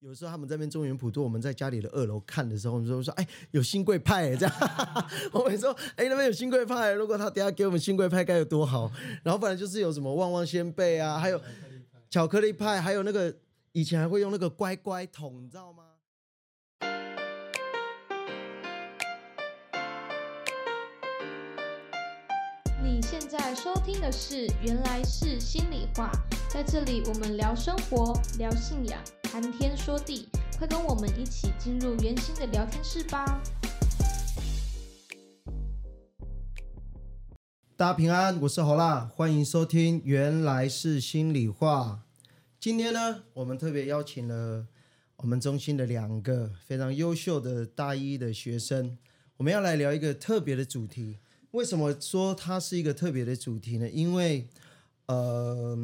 有时候他们在那边中原普渡，我们在家里的二楼看的时候，我们说说，哎，有新贵派这样，我们说，哎，那边有新贵派，如果他等下给我们新贵派，该有多好。然后反正就是有什么旺旺仙贝啊，还有巧克力派，还有那个以前还会用那个乖乖桶，你知道吗？你现在收听的是《原来是心里话》，在这里我们聊生活、聊信仰。谈天说地，快跟我们一起进入圆心的聊天室吧！大家平安，我是侯辣，欢迎收听《原来是心里话》。今天呢，我们特别邀请了我们中心的两个非常优秀的大一的学生，我们要来聊一个特别的主题。为什么说它是一个特别的主题呢？因为，呃，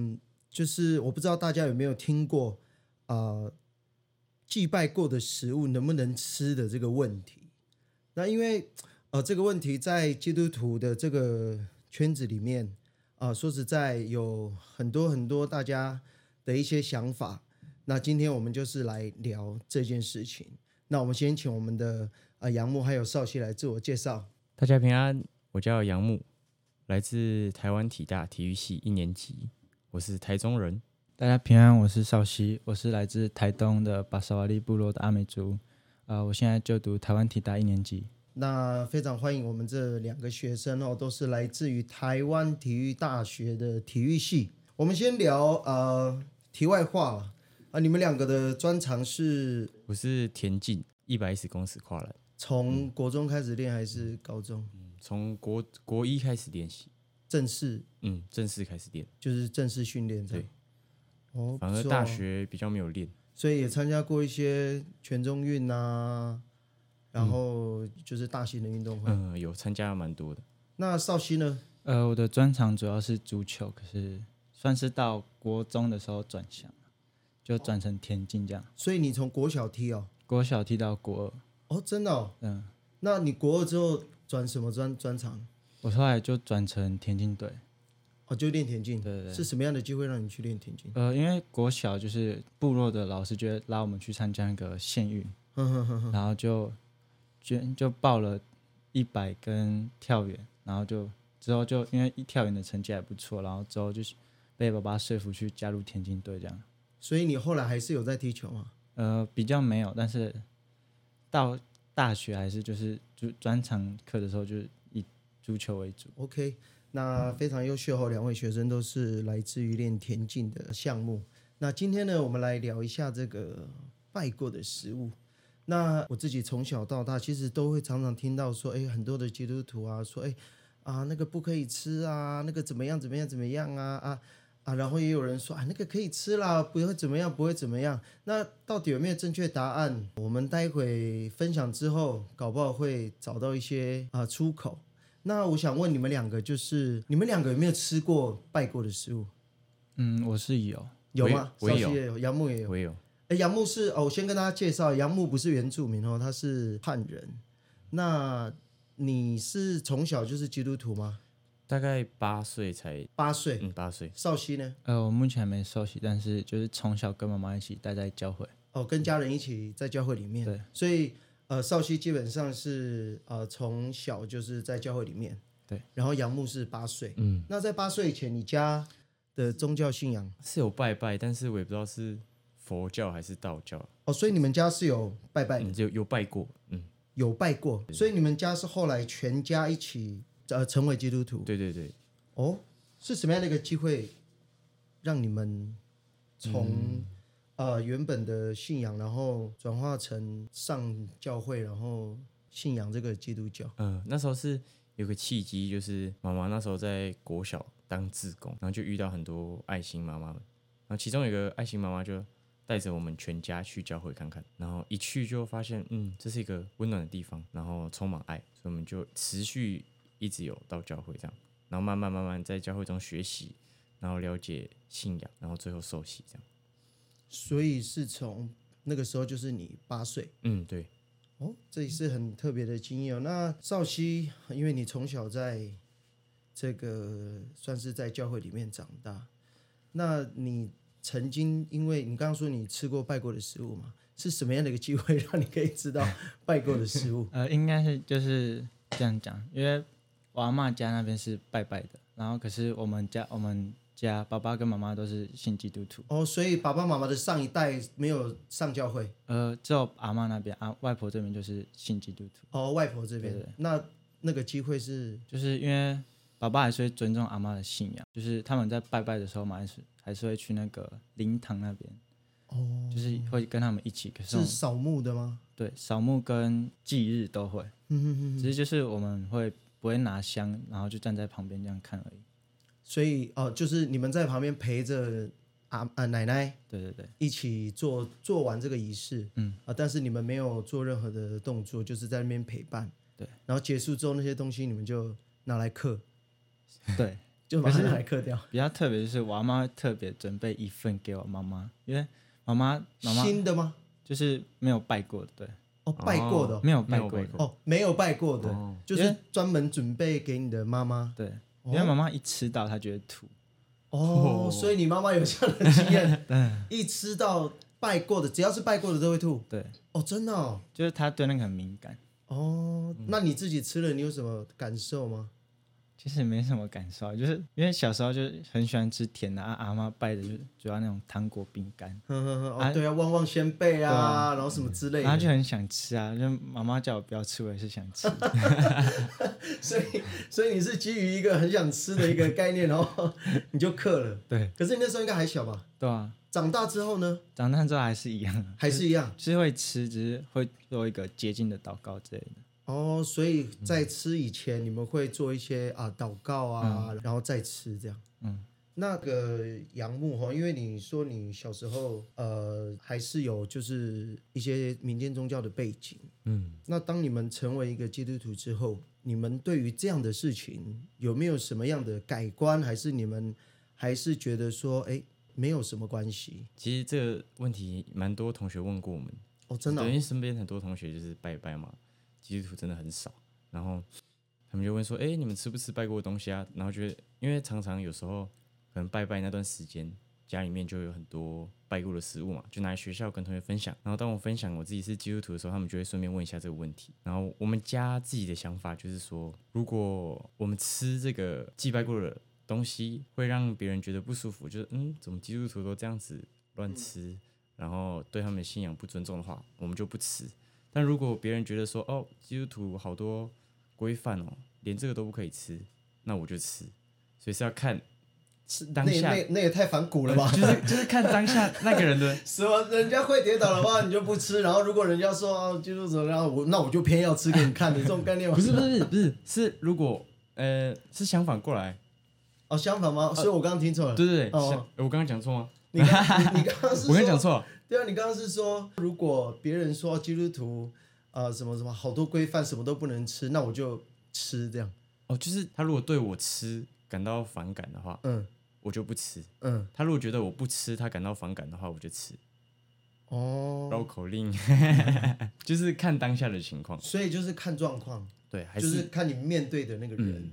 就是我不知道大家有没有听过。啊，祭拜过的食物能不能吃的这个问题，那因为呃这个问题在基督徒的这个圈子里面啊，说实在有很多很多大家的一些想法。那今天我们就是来聊这件事情。那我们先请我们的呃杨木还有少熙来自我介绍。大家平安，我叫杨木，来自台湾体大体育系一年级，我是台中人。大家平安，我是少熙，我是来自台东的巴沙瓦利部落的阿美族，啊，我现在就读台湾体大一年级。那非常欢迎我们这两个学生哦，都是来自于台湾体育大学的体育系。我们先聊呃题外话啊，你们两个的专长是？我是田径一百一十公尺跨栏，从国中开始练还是高中？嗯，从国国一开始练习，正式嗯正式开始练，就是正式训练对。哦，反而大学比较没有练，所以也参加过一些全中运啊，然后就是大型的运动会，嗯，有参加蛮多的。那少熙呢？呃，我的专长主要是足球，可是算是到国中的时候转向，就转成田径这样。所以你从国小踢哦，国小踢到国二，哦，真的？哦，嗯，那你国二之后转什么专专长？我后来就转成田径队。哦，就练田径，对对，是什么样的机会让你去练田径？呃，因为国小就是部落的老师，就拉我们去参加那个县运，然后就捐就报了一百跟跳远，然后就之后就因为一跳远的成绩还不错，然后之后就是被爸爸说服去加入田径队这样。所以你后来还是有在踢球吗？呃，比较没有，但是到大学还是就是就专场课的时候就是以足球为主。OK。那非常优秀哦，两位学生都是来自于练田径的项目。那今天呢，我们来聊一下这个拜过的食物。那我自己从小到大，其实都会常常听到说，哎，很多的基督徒啊，说，哎，啊，那个不可以吃啊，那个怎么样怎么样怎么样啊啊啊，然后也有人说，啊，那个可以吃啦，不会怎么样，不会怎么样。那到底有没有正确答案？我们待会分享之后，搞不好会找到一些啊出口。那我想问你们两个，就是你们两个有没有吃过拜过的食物？嗯，我是有，有吗？我也有，杨木也有，我有。哎，杨木是哦，我先跟大家介绍，杨木不是原住民哦，他是汉人。那你是从小就是基督徒吗？大概八岁才八岁，嗯，八岁。少熙呢？呃，我目前还没受洗，但是就是从小跟妈妈一起待在教会。哦，跟家人一起在教会里面。对，所以。呃，少熙基本上是呃从小就是在教会里面，对。然后杨牧是八岁，嗯。那在八岁以前，你家的宗教信仰是有拜拜，但是我也不知道是佛教还是道教。哦，所以你们家是有拜拜，有有拜过，嗯，有拜过。所以你们家是后来全家一起呃成为基督徒。对对对。哦，是什么样的一个机会让你们从？呃，原本的信仰，然后转化成上教会，然后信仰这个基督教。嗯，那时候是有个契机，就是妈妈那时候在国小当志工，然后就遇到很多爱心妈妈们，然后其中有个爱心妈妈就带着我们全家去教会看看，然后一去就发现，嗯，这是一个温暖的地方，然后充满爱，所以我们就持续一直有到教会这样，然后慢慢慢慢在教会中学习，然后了解信仰，然后最后受洗这样。所以是从那个时候，就是你八岁，嗯，对，哦，这也是很特别的经验哦。那少熙，因为你从小在这个算是在教会里面长大，那你曾经因为你刚刚说你吃过拜过的食物嘛？是什么样的一个机会让你可以知道拜过的食物？呃，应该是就是这样讲，因为我阿嬷家那边是拜拜的，然后可是我们家我们家爸爸跟妈妈都是信基督徒，哦，所以爸爸妈妈的上一代没有上教会，呃，只有阿妈那边啊，外婆这边就是信基督徒，哦，外婆这边，对对那那个机会是？就是因为爸爸还是会尊重阿妈的信仰，就是他们在拜拜的时候嘛，还是还是会去那个灵堂那边，哦，就是会跟他们一起，可是扫墓的吗？对扫墓跟祭日都会，嗯哼哼。只是就是我们会不会拿香，然后就站在旁边这样看而已。所以哦，就是你们在旁边陪着阿啊奶奶对对对，一起做做完这个仪式，嗯。啊，但是你们没有做任何的动作，就是在那边陪伴，对，然后结束之后那些东西你们就拿来刻，对，就把它拿来刻掉，比较特别就是我阿妈会特别准备一份给我妈妈，因为妈妈妈妈新的吗？就是没有拜过的，对，哦，拜过的哦。没有拜过的，哦，没有拜过的，哦。就是专门准备给你的妈妈。对，因为妈妈一吃到她觉得吐，哦，哦。所以你妈妈有这样的经验，一吃到拜过的，只要是拜过的都会吐。对，哦，真的哦。就是她对那个很敏感，哦，那你自己吃了，你有什么感受吗？其实没什么感受，就是因为小时候就是很喜欢吃甜的，啊阿妈拜的就是主要那种糖果饼干，呵呵呵，哦，啊对啊，旺旺仙贝啊然后什么之类的，然后就很想吃啊，就妈妈叫我不要吃，我也是想吃 所以所以你是基于一个很想吃的一个概念，然后 你就克了。对可是你那时候应该还小吧？对啊，长大之后呢，长大之后还是一样，还是一样就是会吃，只是会做一个接近的祷告之类的。哦。所以在吃以前，你们会做一些啊祷告啊，然后再吃这样。嗯，那个杨木哈，因为你说你小时候呃还是有就是一些民间宗教的背景，嗯，那当你们成为一个基督徒之后，你们对于这样的事情有没有什么样的改观，还是你们还是觉得说，哎，没有什么关系？其实这个问题蛮多同学问过我们，哦，真的哦、对，因为身边很多同学就是拜拜嘛，基督徒真的很少，然后他们就问说，哎，你们吃不吃拜过的东西啊？然后觉得，因为常常有时候可能拜拜那段时间，家里面就有很多拜过的食物嘛，就拿来学校跟同学分享。然后当我分享我自己是基督徒的时候，他们就会顺便问一下这个问题。然后我们家自己的想法就是说，如果我们吃这个祭拜过的东西，会让别人觉得不舒服，就是嗯，怎么基督徒都这样子乱吃，然后对他们的信仰不尊重的话，我们就不吃。但如果别人觉得说，哦，基督徒好多规范哦，连这个都不可以吃，那我就吃。所以是要看是那当下那那也太反骨了吧？就是就是看当下那个人的 什么人家会跌倒的话，你就不吃，然后如果人家说哦基督徒，然后我那我就偏要吃给你看的这种概念吗？不是不是不是是是如果呃是相反过来，哦，相反吗？所以我刚刚听错了。对对对，哦像我刚刚讲错吗？你刚你你刚刚是 我刚刚讲，错了，对啊，你刚刚是说，如果别人说基督徒啊、呃什么什么好多规范，什么都不能吃，那我就吃这样。哦，就是他如果对我吃感到反感的话，嗯。我就不吃；嗯，他如果觉得我不吃他感到反感的话，我就吃。哦，绕口令，就是看当下的情况，所以就是看状况，对，还就是是看你面对的那个人，嗯。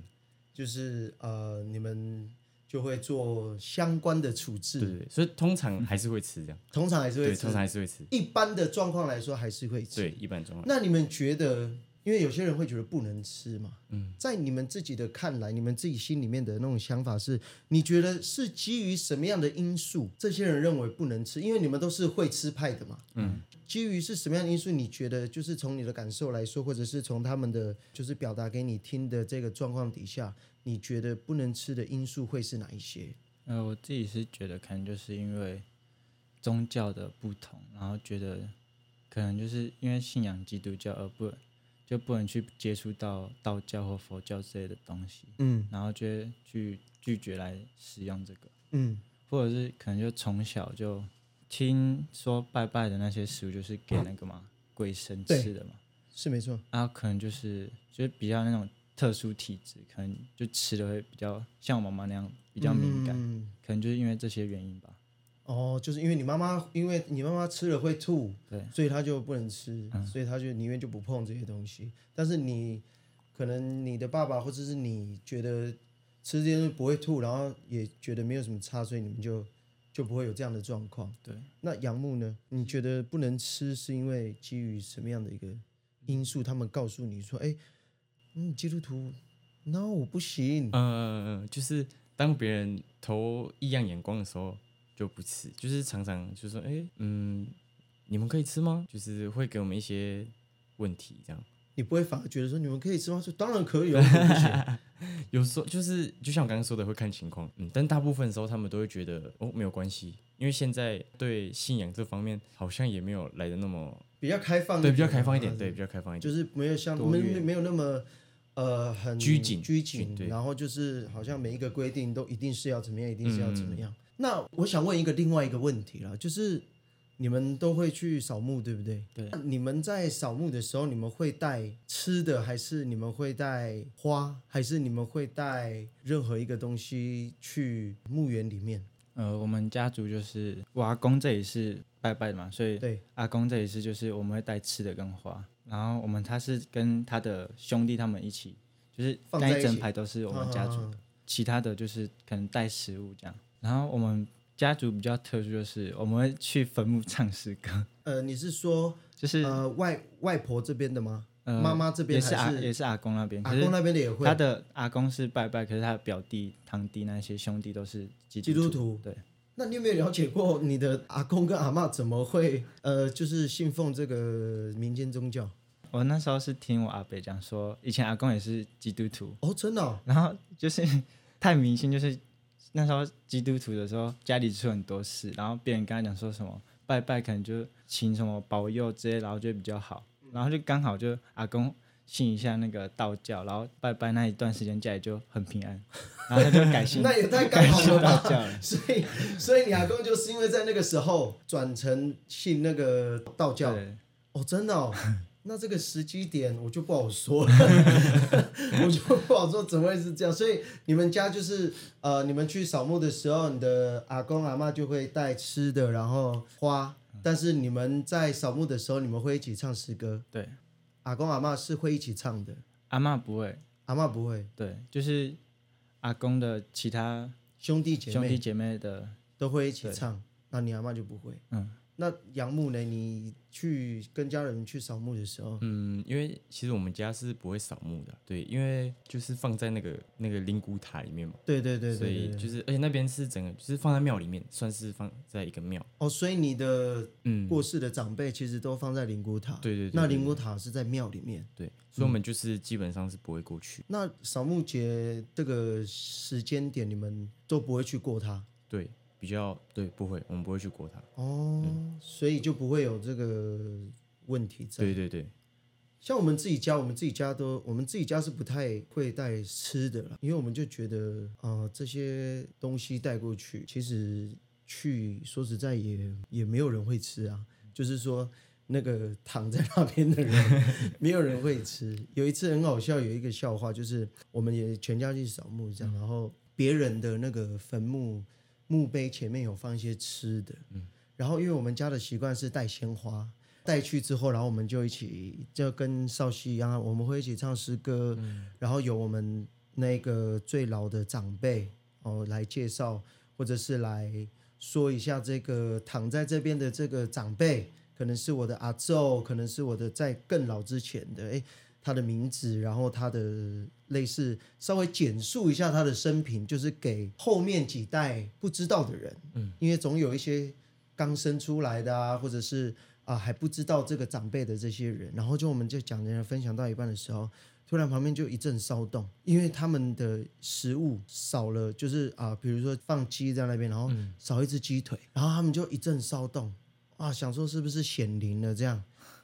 就是呃，你们就会做相关的处置，对所以通常还是会吃这样，通常还是会，吃通常。还是会吃，一般的状况来说，还是会吃。对，一般状况。那你们觉得，因为有些人会觉得不能吃嘛，嗯，在你们自己的看来，你们自己心里面的那种想法是，你觉得是基于什么样的因素，这些人认为不能吃？因为你们都是会吃派的嘛，嗯，基于是什么样的因素？你觉得就是从你的感受来说，或者是从他们的就是表达给你听的这个状况底下，你觉得不能吃的因素会是哪一些？呃，我自己是觉得可能就是因为宗教的不同，然后觉得可能就是因为信仰基督教而不就不能去接触到道教或佛教之类的东西，嗯。然后就会去拒绝来使用这个，嗯。或者是可能就从小就听说拜拜的那些食物就是给那个嘛鬼神吃的嘛，是没错，然后可能就是就是比较那种特殊体质，可能就吃的会比较像我妈妈那样比较敏感，嗯可能就是因为这些原因吧。哦，就是因为你妈妈，因为你妈妈吃了会吐，对，所以她就不能吃，所以她就宁愿就不碰这些东西。但是你可能你的爸爸或者是你觉得吃这些东西不会吐，然后也觉得没有什么差，所以你们就就不会有这样的状况。对，那杨木呢？你觉得不能吃是因为基于什么样的一个因素？他们告诉你说，哎，嗯，基督徒，no，我不行。嗯嗯嗯，就是当别人投异样眼光的时候就不吃，就是常常就说，哎，嗯，你们可以吃吗？就是会给我们一些问题这样。你不会反而觉得说你们可以吃吗？说当然可以哦。有时候就是就像我刚刚说的，会看情况，嗯，但大部分时候他们都会觉得哦没有关系，因为现在对信仰这方面好像也没有来的那么比较开放，对，比较开放一点，对，比较开放一点，就是没有像没没有那么呃很拘谨拘谨，然后就是好像每一个规定都一定是要怎么样，一定是要怎么样。那我想问一个另外一个问题了，就是。你们都会去扫墓，对不对？对。你们在扫墓的时候，你们会带吃的，还是你们会带花，还是你们会带任何一个东西去墓园里面？呃，我们家族就是我阿公这里是拜拜嘛，所以对阿公这里是就是我们会带吃的跟花，然后我们他是跟他的兄弟他们一起，就是那一整排都是我们家族的，其他的就是可能带食物这样，然后我们。家族比较特殊，就是我们会去坟墓唱诗歌。呃，你是说就是呃外外婆这边的吗？妈妈这边也是阿也是阿公那边，阿公那边的也会。他的阿公是拜拜，可是他的表弟、堂弟那些兄弟都是基督徒。对，那你有没有了解过你的阿公跟阿妈怎么会呃就是信奉这个民间宗教？我那时候是听我阿伯讲说，以前阿公也是基督徒哦，真的。然后就是 太迷信，就是。那时候基督徒的时候，家里出很多事，然后别人跟他讲说什么拜拜，可能就请什么保佑之类，然后就比较好，然后就刚好就阿公信一下那个道教，然后拜拜那一段时间家里就很平安，然后他就改信，那也太刚好了吧？所以所以你阿公就是因为在那个时候转成信那个道教，哦，真的哦。那这个时机点我就不好说了，我就不好说怎么会是这样。所以你们家就是呃，你们去扫墓的时候，你的阿公阿妈就会带吃的，然后花。但是你们在扫墓的时候，你们会一起唱诗歌。对，阿公阿妈是会一起唱的，阿妈不会，阿妈不会。对，就是阿公的其他兄弟姐妹兄弟姐妹的都会一起唱，那你阿妈就不会。嗯。那杨木呢？你去跟家人去扫墓的时候，嗯，因为其实我们家是不会扫墓的，对，因为就是放在那个那个灵骨塔里面嘛，对对对，所以就是而且那边是整个就是放在庙里面，算是放在一个庙。哦，所以你的嗯过世的长辈其实都放在灵骨塔，对对，那灵骨塔是在庙里面，对，所以我们就是基本上是不会过去。那扫墓节这个时间点，你们都不会去过它，对。比较对，不会，我们不会去过它哦，所以就不会有这个问题在。对对对，像我们自己家，我们自己家都，我们自己家是不太会带吃的了，因为我们就觉得啊，这些东西带过去，其实去说实在也也没有人会吃啊。就是说，那个躺在那边的人，没有人会吃。有一次很好笑，有一个笑话，就是我们也全家去扫墓这样，然后别人的那个坟墓。墓碑前面有放一些吃的，嗯，然后因为我们家的习惯是带鲜花带去之后，然后我们就一起就跟少熙一样，我们会一起唱诗歌，嗯，然后有我们那个最老的长辈哦来介绍，或者是来说一下这个躺在这边的这个长辈，可能是我的阿昼，可能是我的在更老之前的，哎。他的名字，然后他的类似稍微简述一下他的生平，就是给后面几代不知道的人，嗯，因为总有一些刚生出来的啊，或者是啊还不知道这个长辈的这些人，然后就我们就讲人分享到一半的时候，突然旁边就一阵骚动，因为他们的食物少了，就是啊，比如说放鸡在那边，然后少一只鸡腿，然后他们就一阵骚动，啊，想说是不是显灵了这样。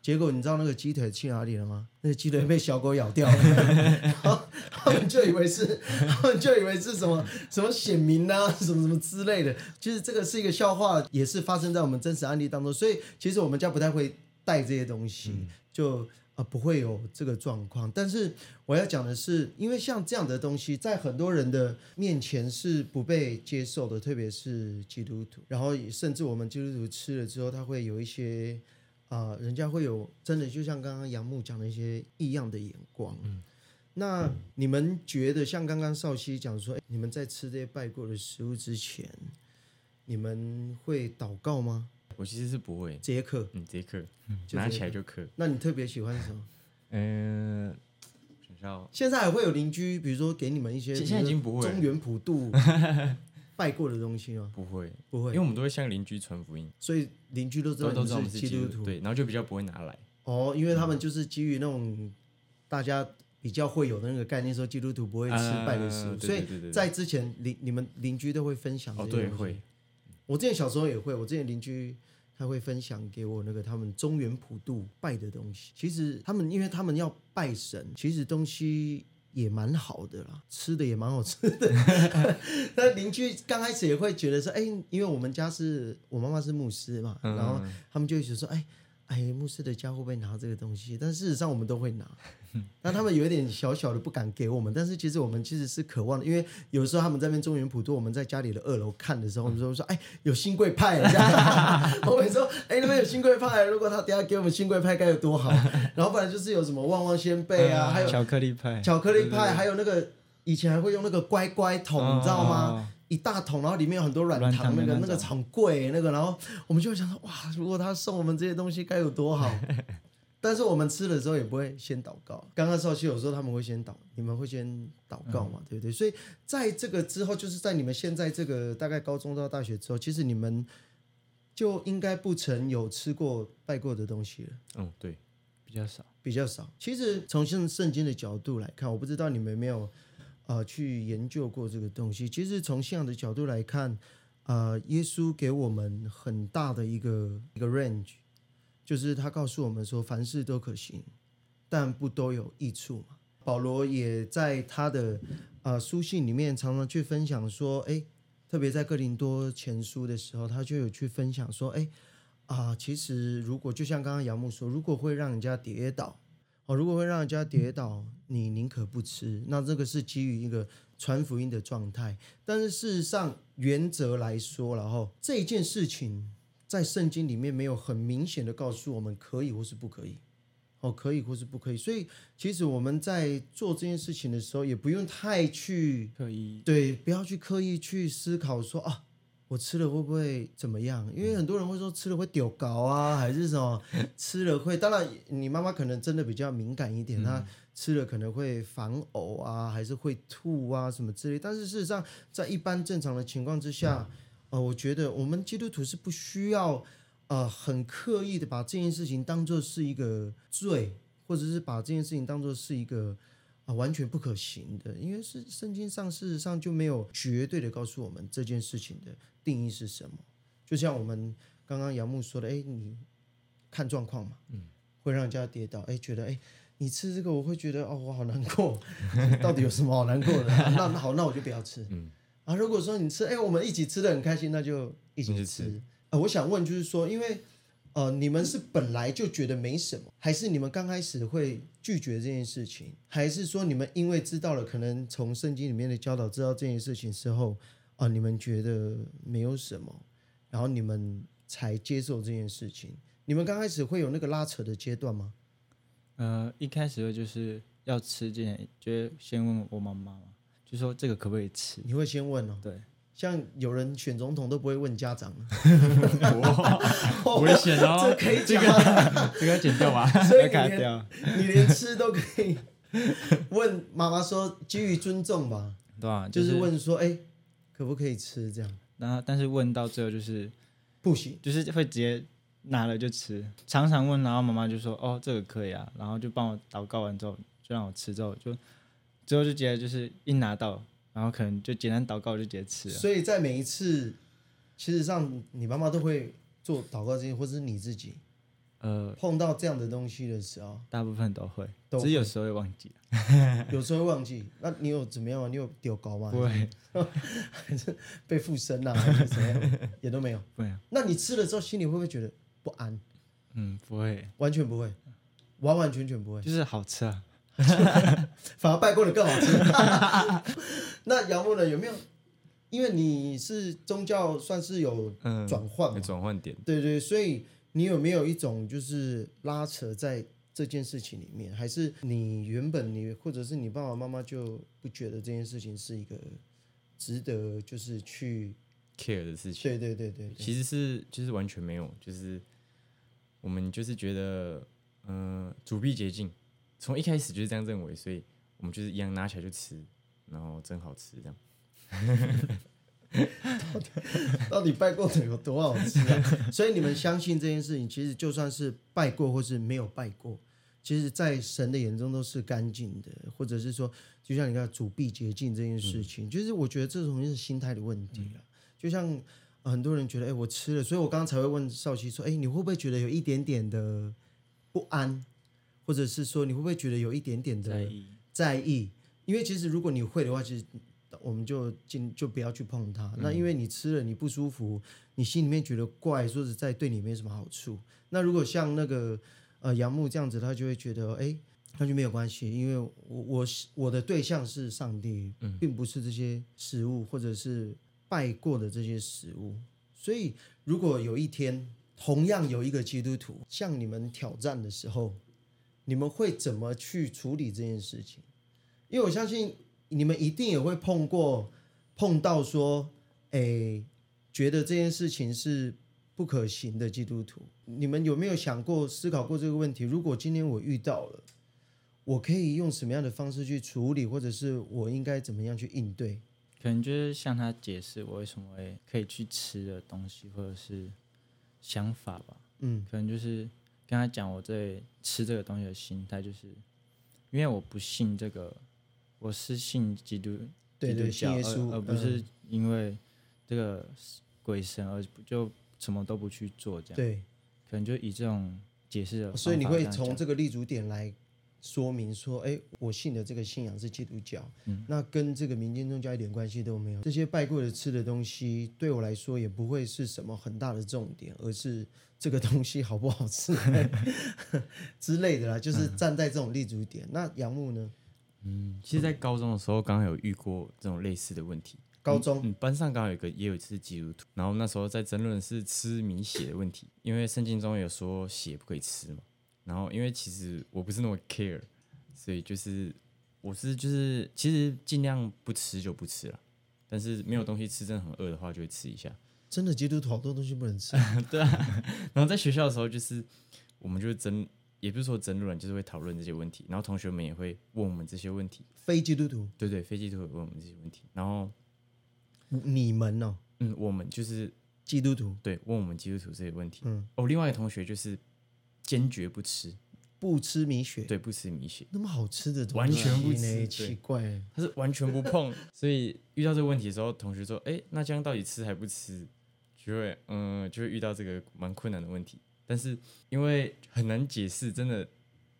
结果你知道那个鸡腿去哪里了吗？那个鸡腿被小狗咬掉了，然后他们就以为是，他们就以为是什么什么显明啊，什么什么之类的。其实这个是一个笑话，也是发生在我们真实案例当中。所以其实我们家不太会带这些东西，就啊不会有这个状况。但是我要讲的是，因为像这样的东西，在很多人的面前是不被接受的，特别是基督徒。然后甚至我们基督徒吃了之后，他会有一些。啊，人家会有真的，就像刚刚杨牧讲的一些异样的眼光。嗯，那你们觉得，像刚刚少熙讲说，你们在吃这些拜过的食物之前，你们会祷告吗？我其实是不会，直接刻，就拿直接刻起来就刻。那你特别喜欢什么？嗯，学校现在还会有邻居，比如说给你们一些，现现在已经不会了中原普渡 拜过的东西吗？不会，不会因为，我们都会向邻居传福音，所以邻居都知道都都知道我们是是基督徒。对，然后就比较不会拿来。哦，因为他们就是基于那种大家比较会有的那个概念，说基督徒不会吃拜的食物，所以在之前邻你们邻居都会分享这哦，对会，我之前小时候也会，我之前邻居他会分享给我那个他们中原普渡拜的东西。其实他们因为他们要拜神，其实东西也蛮好的啦，吃的也蛮好吃的。那邻居刚开始也会觉得说，哎，因为我们家是我妈妈是牧师嘛，然后他们就会觉得说，哎。哎，牧师的家会不会拿这个东西？但事实上我们都会拿，那他们有一点小小的不敢给我们，但是其实我们其实是渴望的，因为有时候他们在那边中原普渡，我们在家里的二楼看的时候，我们就说，哎，有新贵派，这样 我们说，哎，那边有新贵派，如果他等下给我们新贵派该有多好。然后不然就是有什么旺旺仙贝啊，还有巧克力派，巧克力派，还有那个以前还会用那个乖乖桶，你知道吗？哦？一大桶，然后里面有很多软软糖，那个那个很贵，那个，然后我们就会想说，哇，如果他送我们这些东西该有多好。但是我们吃的时候也不会先祷告。刚刚少熙有时候他们会先祷，你们会先祷告嘛，对不对？所以在这个之后，就是在你们现在这个大概高中到大学之后，其实你们就应该不曾有吃过拜过的东西了。嗯，对，比较少。比较少。其实从圣圣经的角度来看，我不知道你们有没有呃去研究过这个东西。其实从信仰的角度来看，呃，耶稣给我们很大的一个一个 range，就是他告诉我们说，凡事都可行，但不都有益处嘛。保罗也在他的呃书信里面常常去分享说，哎，特别在哥林多前书的时候，他就有去分享说，哎。啊，其实如果就像刚刚杨木说，如果会让人家跌倒，哦，如果会让人家跌倒，你宁可不吃。那这个是基于一个传福音的状态。但是事实上，原则来说，然后这件事情在圣经里面没有很明显的告诉我们可以或是不可以，哦，可以或是不可以。所以其实我们在做这件事情的时候，也不用太去刻意对，不要去刻意去思考说啊，我吃了会不会怎么样？因为很多人会说吃了会丢高啊，还是什么吃了会。当然，你妈妈可能真的比较敏感一点，她吃了可能会反呕啊，还是会吐啊什么之类。但是事实上，在一般正常的情况之下，呃，我觉得我们基督徒是不需要呃很刻意的把这件事情当做是一个罪，或者是把这件事情当做是一个。啊，完全不可行的，因为是圣经上事实上就没有绝对的告诉我们这件事情的定义是什么。就像我们刚刚杨牧说的，哎，你看状况嘛，嗯，会让人家跌倒，哎，觉得哎，你吃这个我会觉得哦，我好难过，到底有什么好难过的？啊那那好，那我就不要吃，嗯，啊，如果说你吃，哎，我们一起吃的很开心，那就一起一起吃。啊，我想问就是说，因为呃，你们是本来就觉得没什么，还是你们刚开始会拒绝这件事情，还是说你们因为知道了可能从圣经里面的教导知道这件事情之后啊、你们觉得没有什么，然后你们才接受这件事情？你们刚开始会有那个拉扯的阶段吗？呃，一开始就是要吃之前，就会先问我妈妈嘛，就说这个可不可以吃？你会先问哦，对，像有人选总统都不会问家长，危险哦，这可以讲吗？这个要剪掉吧，所以你连掉。你连吃都可以问妈妈说，基于尊重吧。对啊，就是是问说，哎、可不可以吃？这样然后但是问到最后就是不行。就是会直接拿了就吃，常常问，然后妈妈就说哦这个可以啊，然后就帮我祷告完之后就让我吃之后就之后就直接就是一拿到，然后可能就简单祷告就直接吃了。所以在每一次，其实上你妈妈都会做祷告这些，或者是你自己呃，碰到这样的东西的时候，大部分都会，都只是有时候会忘记。有时候会忘记。那你有怎么样吗？你有丢高吗？不会，还是 被附身啊？还是怎么样？也都没有。不会啊，那你吃了之后，心里会不会觉得不安？嗯，不会，完全不会，完完全全不会。就是好吃啊。反而拜过的更好吃。那杨木呢？有没有？因为你是宗教，算是有嗯，转换转换点。对对，所以你有没有一种就是拉扯在这件事情里面，还是你原本你或者是你爸爸妈妈就不觉得这件事情是一个值得就是去 care 的事情。对对对对，其实是就是完全没有，就是我们就是觉得，嗯、主必洁净，从一开始就是这样认为，所以我们就是一样拿起来就吃，然后真好吃这样。到底拜过的有多好吃啊？所以你们相信这件事情，其实就算是拜过或是没有拜过，其实，在神的眼中都是干净的，或者是说，就像你看主必洁净这件事情，就是我觉得这种是心态的问题了。就像、呃很多人觉得，哎，我吃了，所以我刚刚才会问少熙说，哎，你会不会觉得有一点点的不安，或者是说你会不会觉得有一点点的在意。在意，因为其实如果你会的话，其实我们就尽就不要去碰它。那因为你吃了你不舒服，你心里面觉得怪，说实在对你没什么好处。那如果像那个呃杨木这样子，他就会觉得哎，那就没有关系，因为我我是我的对象是上帝，并不是这些食物或者是拜过的这些食物。所以如果有一天同样有一个基督徒向你们挑战的时候，你们会怎么去处理这件事情？因为我相信你们一定也会碰过碰到说，诶，觉得这件事情是不可行的基督徒。你们有没有想过、思考过这个问题？如果今天我遇到了，我可以用什么样的方式去处理，或者是我应该怎么样去应对？可能就是向他解释我为什么会可以去吃的东西，或者是想法吧。嗯，可能就是跟他讲我对吃这个东西的心态，就是因为我不信这个，我是信基督基督教，信耶稣，而而不是因为这个鬼神而就什么都不去做这样。对，可能就以这种解释的所以你会从这个立足点来说明说，哎，我信的这个信仰是基督教，那跟这个民间宗教一点关系都没有。这些拜过的吃的东西，对我来说也不会是什么很大的重点，而是这个东西好不好吃 之类的啦，就是站在这种立足点。那杨木呢？嗯其实，在高中的时候，刚好有遇过这种类似的问题。高中嗯，班上刚好有一个也有一次基督徒，然后那时候在争论是吃米血的问题，因为圣经中有说血不可以吃嘛。然后因为其实我不是那么 care，所以就是我是就是其实尽量不吃就不吃了，但是没有东西吃真的很饿的话就会吃一下。真的基督徒好多东西不能吃，对啊然后在学校的时候就是我们就争，也不是说争论，就是会讨论这些问题，然后同学们也会问我们这些问题。非基督徒，对对，飞机都会问我们这些问题，然后你们哦，嗯，我们就是基督徒对问我们基督徒这些问题。嗯哦，另外一个同学就是坚决不吃，不吃米血，对，不吃米血，那么好吃的东西完全不吃奇怪。他是完全不碰。所以遇到这个问题的时候，同学说：“哎，那这样到底吃还不吃？”就会嗯，就会遇到这个蛮困难的问题。但是因为很难解释，真的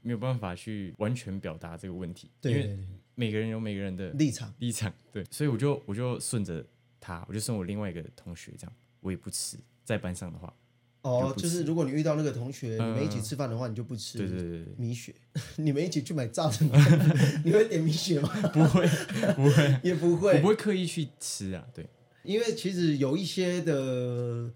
没有办法去完全表达这个问题，因为每个人有每个人的立场立场，对，所以我就我就顺着他，我就顺我另外一个同学这样，我也不吃，在班上的话，哦就，就是如果你遇到那个同学，你们一起嗯吃饭的话，你就不吃。对对对对。米血，你们一起去买炸的米，你会点米血吗？不会不会，也不会。我不，会刻意去吃啊，对，因为其实有一些的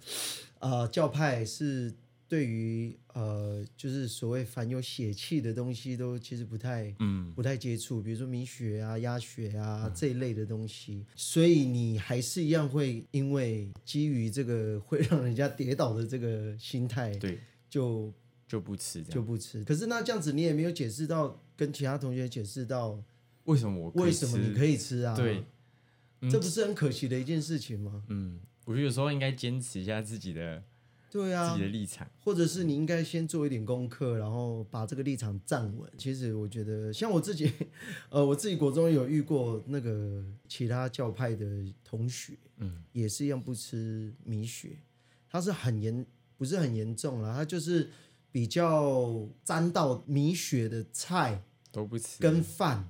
呃教派是对于呃就是所谓凡有血气的东西都其实不太嗯，不太接触，比如说米血啊、鸭血啊、这一类的东西，所以你还是一样会因为基于这个会让人家跌倒的这个心态，对，就就不吃。就不吃。可是那这样子你也没有解释到，跟其他同学解释到为什么我为什么你可以吃啊？对，嗯这不是很可惜的一件事情吗？嗯，我觉得有时候应该坚持一下自己的对啊。自己，的立场，或者是你应该先做一点功课，然后把这个立场站稳。其实我觉得，像我自己，呃，我自己国中有遇过那个其他教派的同学，嗯，也是一样不吃米血，他是很严，不是很严重啦，他就是比较沾到米血的菜都不吃，跟饭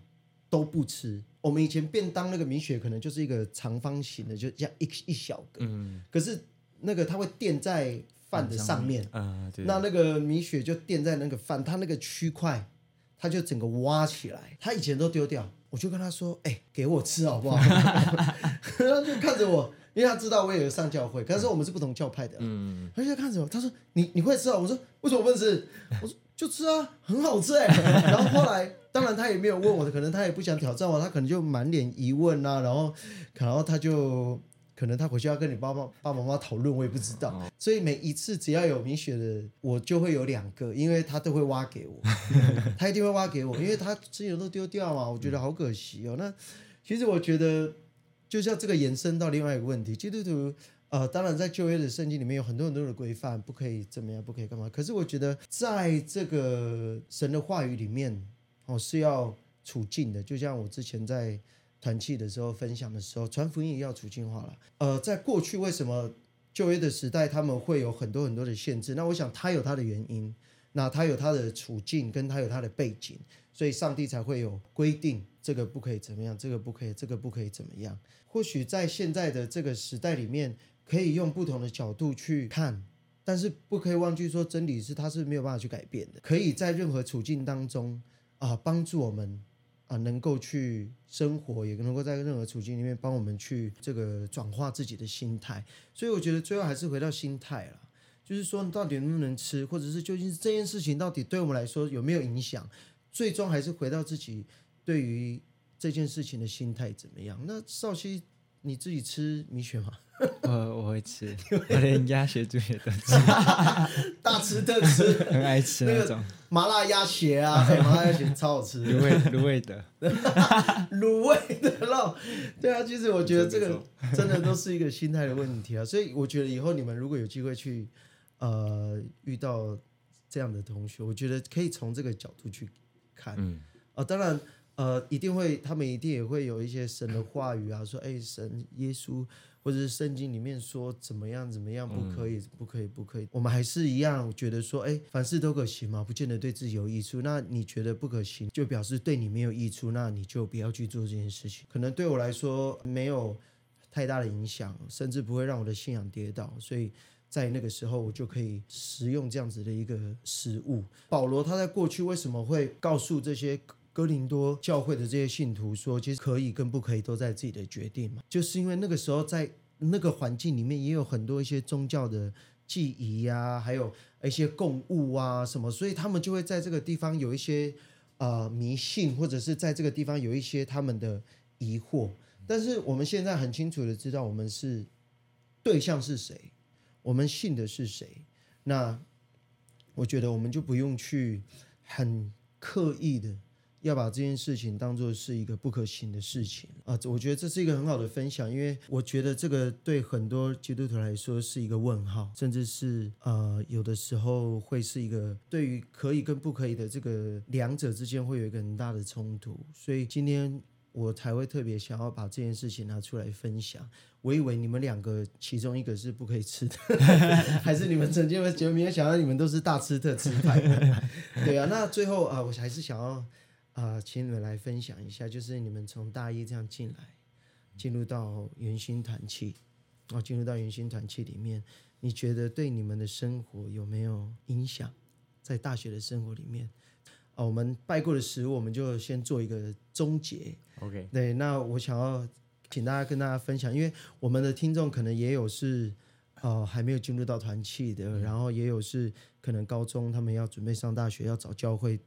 都不吃。我们以前便当那个米血可能就是一个长方形的，就这样一一小个，嗯。可是那个它会垫在饭的上面。啊，对，那那个米血就垫在那个饭，它那个区块，它就整个挖起来。他以前都丢掉，我就跟他说：“哎、给我吃好不好？” 他就看着我，因为他知道我也有上教会，可是我们是不同教派的。嗯，他就看着我，他说：“你你会吃啊？”我说：“为什么不能吃？”我说：“就吃啊，很好吃哎。” 然后后来，当然他也没有问我的，可能他也不想挑战我，他可能就满脸疑问啊，然后，然后他就可能他回去要跟你爸爸爸爸妈妈讨论，我也不知道。所以每一次只要有米雪的，我就会有两个，因为他都会挖给我，他一定会挖给我，因为他之前都丢掉嘛，我觉得好可惜哦。那其实我觉得，就像这个延伸到另外一个问题，基督徒。呃，当然，在旧约的圣经里面有很多很多的规范，不可以怎么样，不可以干嘛。可是我觉得，在这个神的话语里面，哦，是要处境的。就像我之前在团契的时候分享的时候，传福音也要处境化了。呃，在过去为什么旧约的时代他们会有很多很多的限制？那我想他有他的原因，那他有他的处境，跟他有他的背景，所以上帝才会有规定，这个不可以怎么样，这个不可以，这个不可以怎么样。或许在现在的这个时代里面。可以用不同的角度去看，但是不可以忘记说，真理是它是没有办法去改变的。可以在任何处境当中啊，帮助我们啊，能够去生活，也能够在任何处境里面帮我们去这个转化自己的心态。所以我觉得最后还是回到心态了，就是说你到底能不能吃，或者是究竟这件事情到底对我们来说有没有影响，最终还是回到自己对于这件事情的心态怎么样。那少熙。你自己吃米血吗？我 我会吃，我连鸭血猪血都吃，大吃特吃，很爱吃那种。麻辣鸭血啊，麻辣鸭血超好吃，卤味卤味的，卤味的肉，对啊，其实我觉得这个真的都是一个心态的问题啊，所以我觉得以后你们如果有机会去呃遇到这样的同学，我觉得可以从这个角度去看，嗯，啊，当然。呃，一定会，他们一定也会有一些神的话语啊，说，哎，神、耶稣或者是圣经里面说怎么样怎么样，不可以，不可以，不可以。我们还是一样觉得说，哎，凡事都可行嘛，不见得对自己有益处。那你觉得不可行，就表示对你没有益处，那你就不要去做这件事情。可能对我来说没有太大的影响，甚至不会让我的信仰跌倒，所以在那个时候我就可以食用这样子的一个食物。保罗他在过去为什么会告诉这些？哥林多教会的这些信徒说，其实可以跟不可以都在自己的决定嘛，就是因为那个时候在那个环境里面也有很多一些宗教的记忆呀，还有一些供物啊什么，所以他们就会在这个地方有一些呃迷信，或者是在这个地方有一些他们的疑惑。但是我们现在很清楚的知道，我们是对象是谁，我们信的是谁。那我觉得我们就不用去很刻意的。要把这件事情当做是一个不可行的事情啊！我觉得这是一个很好的分享，因为我觉得这个对很多基督徒来说是一个问号，甚至是呃有的时候会是一个对于可以跟不可以的这个两者之间会有一个很大的冲突，所以今天我才会特别想要把这件事情拿出来分享。我以为你们两个其中一个是不可以吃的，还是你们曾经觉得没有想到你们都是大吃特吃派？对啊，那最后啊，我还是想要。啊，请你们来分享一下，就是你们从大一这样进来，进入到圆心团契，啊，进入到圆心团契里面，你觉得对你们的生活有没有影响？在大学的生活里面，啊，我们拜过的食物，我们就先做一个终结。OK，对，那我想要请大家跟大家分享，因为我们的听众可能也有是，哦，还没有进入到团契的，然后也有是可能高中他们要准备上大学，要找教会。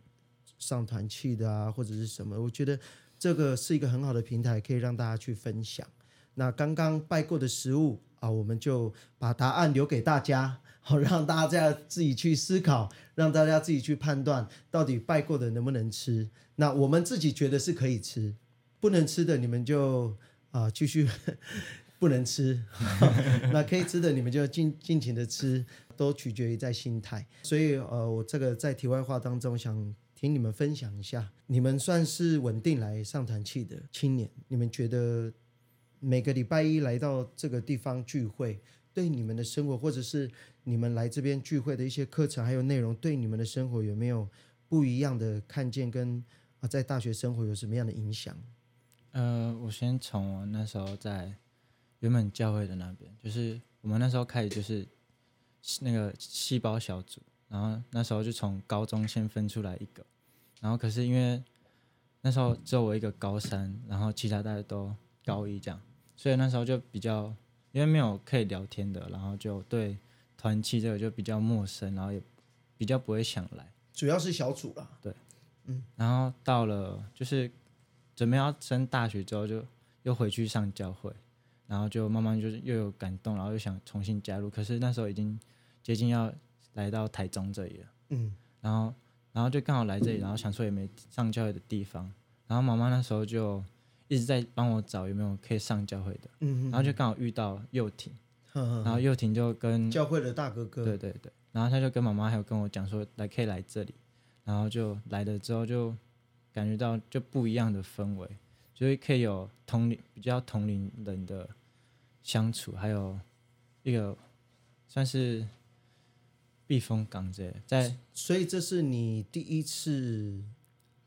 上团去的啊，或者是什么？我觉得这个是一个很好的平台，可以让大家去分享。那刚刚拜过的食物啊，我们就把答案留给大家，好让大家自己去思考，让大家自己去判断到底拜过的能不能吃。那我们自己觉得是可以吃，不能吃的你们就啊继续 不能吃。那可以吃的你们就尽尽情的吃，都取决于在心态。所以呃，我这个在题外话当中想。听你们分享一下，你们算是稳定来上团契的青年，你们觉得每个礼拜一来到这个地方聚会，对你们的生活，或者是你们来这边聚会的一些课程还有内容，对你们的生活有没有不一样的看见？跟啊，在大学生活有什么样的影响？呃，我先从我那时候在原本教会的那边，就是我们那时候开始就是那个细胞小组。然后那时候就从高中先分出来一个，然后可是因为那时候只有我一个高三，然后其他大家都高一这样，所以那时候就比较因为没有可以聊天的，然后就对团契这个就比较陌生，然后也比较不会想来。主要是小组啦，对，嗯。然后到了就是准备要升大学之后，就又回去上教会，然后就慢慢就是又有感动，然后又想重新加入，可是那时候已经接近要来到台中这里了，嗯，然后然后就刚好来这里，然后想说也没上教会的地方，然后妈妈那时候就一直在帮我找有没有可以上教会的，嗯，然后就刚好遇到幼婷，然后幼婷就跟教会的大哥哥，对对对，然后他就跟妈妈还有跟我讲说来可以来这里，然后就来了之后就感觉到就不一样的氛围，就是可以有同龄比较同龄人的相处，还有一个算是避风港这，在所以这是你第一次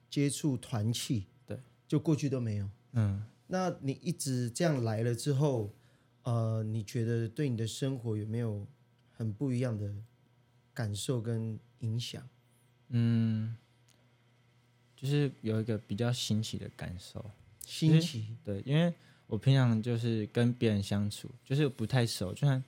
接触团契，对，就过去都没有。嗯那你一直这样来了之后，呃，你觉得对你的生活有没有很不一样的感受跟影响？嗯，就是有一个比较新奇的感受，新奇，对，因为我平常就是跟别人相处，就是不太熟，就算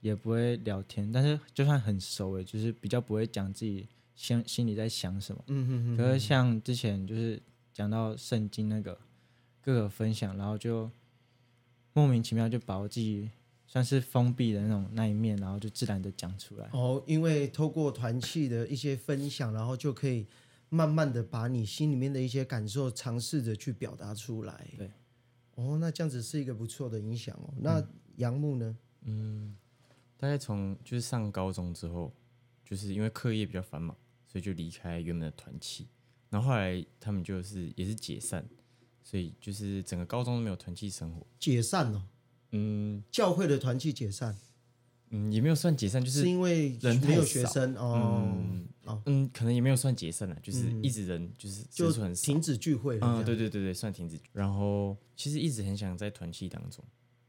也不会聊天，但是就算很熟，也就是比较不会讲自己心心里在想什么。嗯嗯嗯，可是像之前就是讲到圣经那个各个分享，然后就莫名其妙就把我自己算是封闭的那种那一面，然后就自然的讲出来。哦，因为透过团契的一些分享，然后就可以慢慢的把你心里面的一些感受尝试着去表达出来。对，哦，那这样子是一个不错的影响哦。那杨木呢？大概从就是上高中之后，就是因为课业比较繁忙，所以就离开原本的团契。然后后来他们就是也是解散，所以就是整个高中都没有团契生活。解散哦，嗯教会的团契解散，嗯，也没有算解散，就是是因为人太没有学少生哦，嗯哦嗯，可能也没有算解散了，就是一直人就是就是停止聚会啊。嗯，对对对对，算停止。然后其实一直很想在团契当中，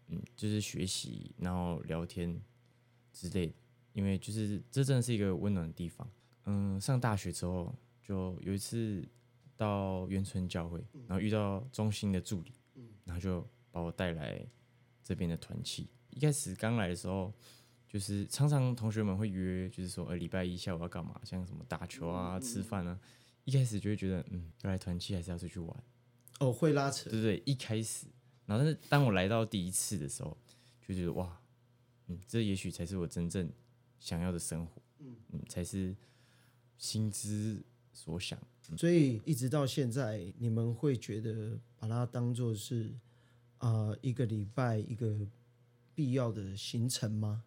嗯，就是学习，然后聊天之类的，因为就是这真的是一个温暖的地方。嗯，上大学之后，就有一次到元春教会，然后遇到中心的助理，然后就把我带来这边的团契。一开始刚来的时候，就是常常同学们会约，就是说，呃，礼拜一下午要干嘛，像什么打球啊、吃饭啊。一开始就会觉得，嗯，要来团契还是要出去玩，哦，会拉扯对。对，一开始，然后但是当我来到第一次的时候，就觉得哇，嗯，这也许才是我真正想要的生活，嗯嗯才是心之所想。所以一直到现在，你们会觉得把它当做是啊、呃一个礼拜一个必要的行程吗？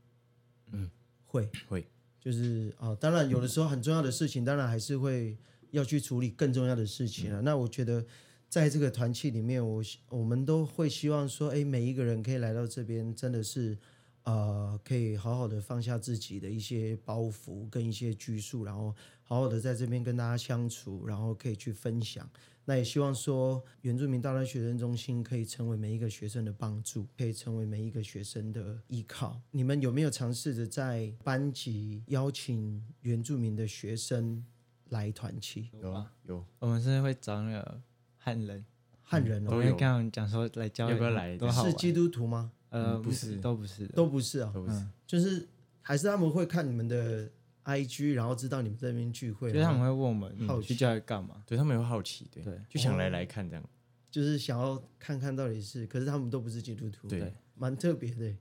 嗯，会会，就是啊、当然有的时候很重要的事情，当然还是会要去处理更重要的事情啊。那我觉得在这个团契里面，我我们都会希望说，哎，每一个人可以来到这边，真的是呃，可以好好的放下自己的一些包袱跟一些拘束，然后好好的在这边跟大家相处，然后可以去分享。那也希望说，原住民大专学生中心可以成为每一个学生的帮助，可以成为每一个学生的依靠。你们有没有尝试着在班级邀请原住民的学生来团契？有啊，有，我们是会找那个汉人，汉人哦，我会跟他们讲说来教要不要来。是基督徒吗？呃，嗯不是。都不是的，都不是啊，都不是。就是还是他们会看你们的 IG，然后知道你们在那边聚会，就是他们会问我们好奇。去教会干嘛？对他们会好奇，对，对。就想来来看这样。就是想要看看到底是，可是他们都不是基督徒，对。对蛮特别的。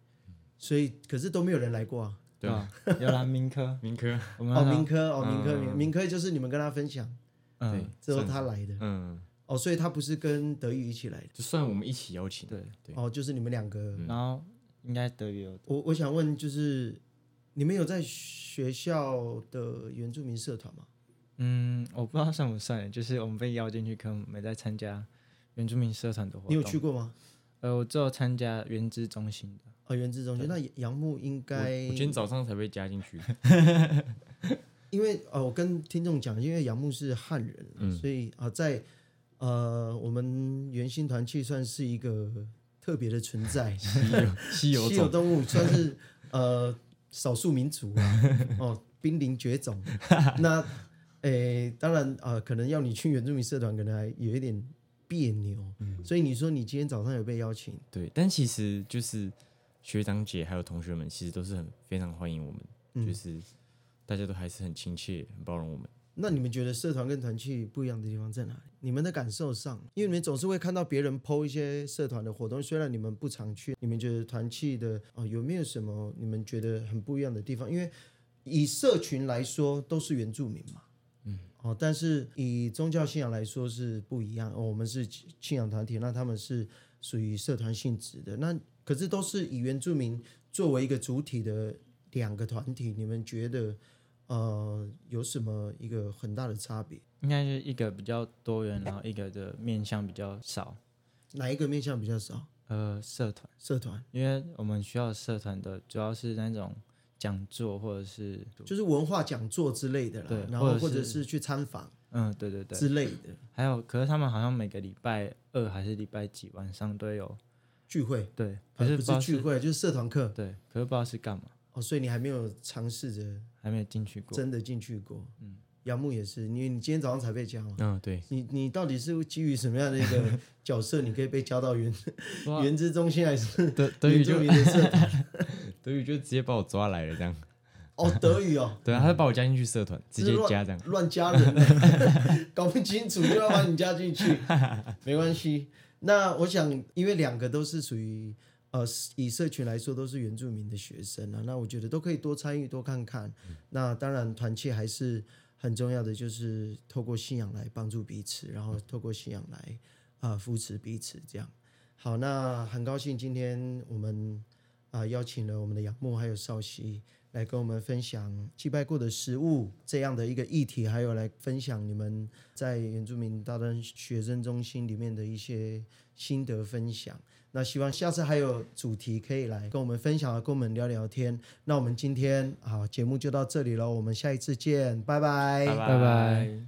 所以可是都没有人来过啊。对。吧？有啦，民科，民科，哦，我们哦民科哦，民科嗯。民民科就是你们跟他分享对嗯，，之后他来的。嗯，哦，所以他不是跟德语一起来的就算我们一起邀请，对，对哦，就是你们两个。嗯然后应该德语有我我想问，就是你们有在学校的原住民社团吗？嗯，我不知道算不算，就是我们被邀进去，可能没在参加原住民社团的活动。你有去？过吗？呃，我只有参加原知中心的。哦，原之中心，那杨木应我该我今天早上才被加进去，因为呃，我跟听众讲，因为杨木是汉人，嗯所以啊、在呃我们原心团气算是一个特别的存在，稀有稀有稀有，动物算是 呃少数民族啊，哦，濒临绝种。那诶，当然啊、呃可能要你去原住民社团，可能还有一点别扭。嗯所以你说你今天早上有被邀请，对，但其实就是学长姐还有同学们，其实都是很非常欢迎我们，嗯就是大家都还是很亲切、很包容我们。那你们觉得社团跟团契不一样的地方在哪里？你们的感受上，因为你们总是会看到别人 PO 一些社团的活动，虽然你们不常去，你们觉得团契的哦有没有什么你们觉得很不一样的地方？因为以社群来说都是原住民嘛，嗯，哦，但是以宗教信仰来说是不一样。哦、我们是信仰团体，那他们是属于社团性质的，那可是都是以原住民作为一个主体的两个团体，你们觉得？呃，有什么一个很大的差别？应该是一个比较多元，然后一个的面向比较少。哪一个面向比较少？呃，社团，社团，因为我们需要社团的主要是那种讲座或者是就是文化讲座之类的啦，对，然后或者是去参访，嗯，对对对之类的。还有，可是他们好像每个礼拜二还是礼拜几晚上都有聚会，对，可是不是聚会，就是社团课，对，可是不知道是干嘛。哦，所以你还没有尝试着，还没有进去过，真的进去过。嗯，杨木也是，因为你今天早上才被加嘛。嗯，对。你你到底是基于什么样的一个 角色，你可以被加到原 原资中心，还是德德语就 德语就直接把我抓来了这样。哦，德语哦。对啊，他就把我加进去社团，直接加这样。乱加人，搞不清楚就要把你加进去，没关系。那我想，因为两个都是属于。呃，以社群来说，都是原住民的学生啊，那我觉得都可以多参与、多看看。那当然，团契还是很重要的，就是透过信仰来帮助彼此，然后透过信仰来啊扶持彼此。这样好，那很高兴今天我们啊邀请了我们的杨木还有少熙来跟我们分享祭拜过的食物这样的一个议题，还有来分享你们在原住民大专学生中心里面的一些心得分享。那希望下次还有主题可以来跟我们分享，跟我们聊聊天。那我们今天好节目就到这里了，我们下一次见，拜拜，拜拜。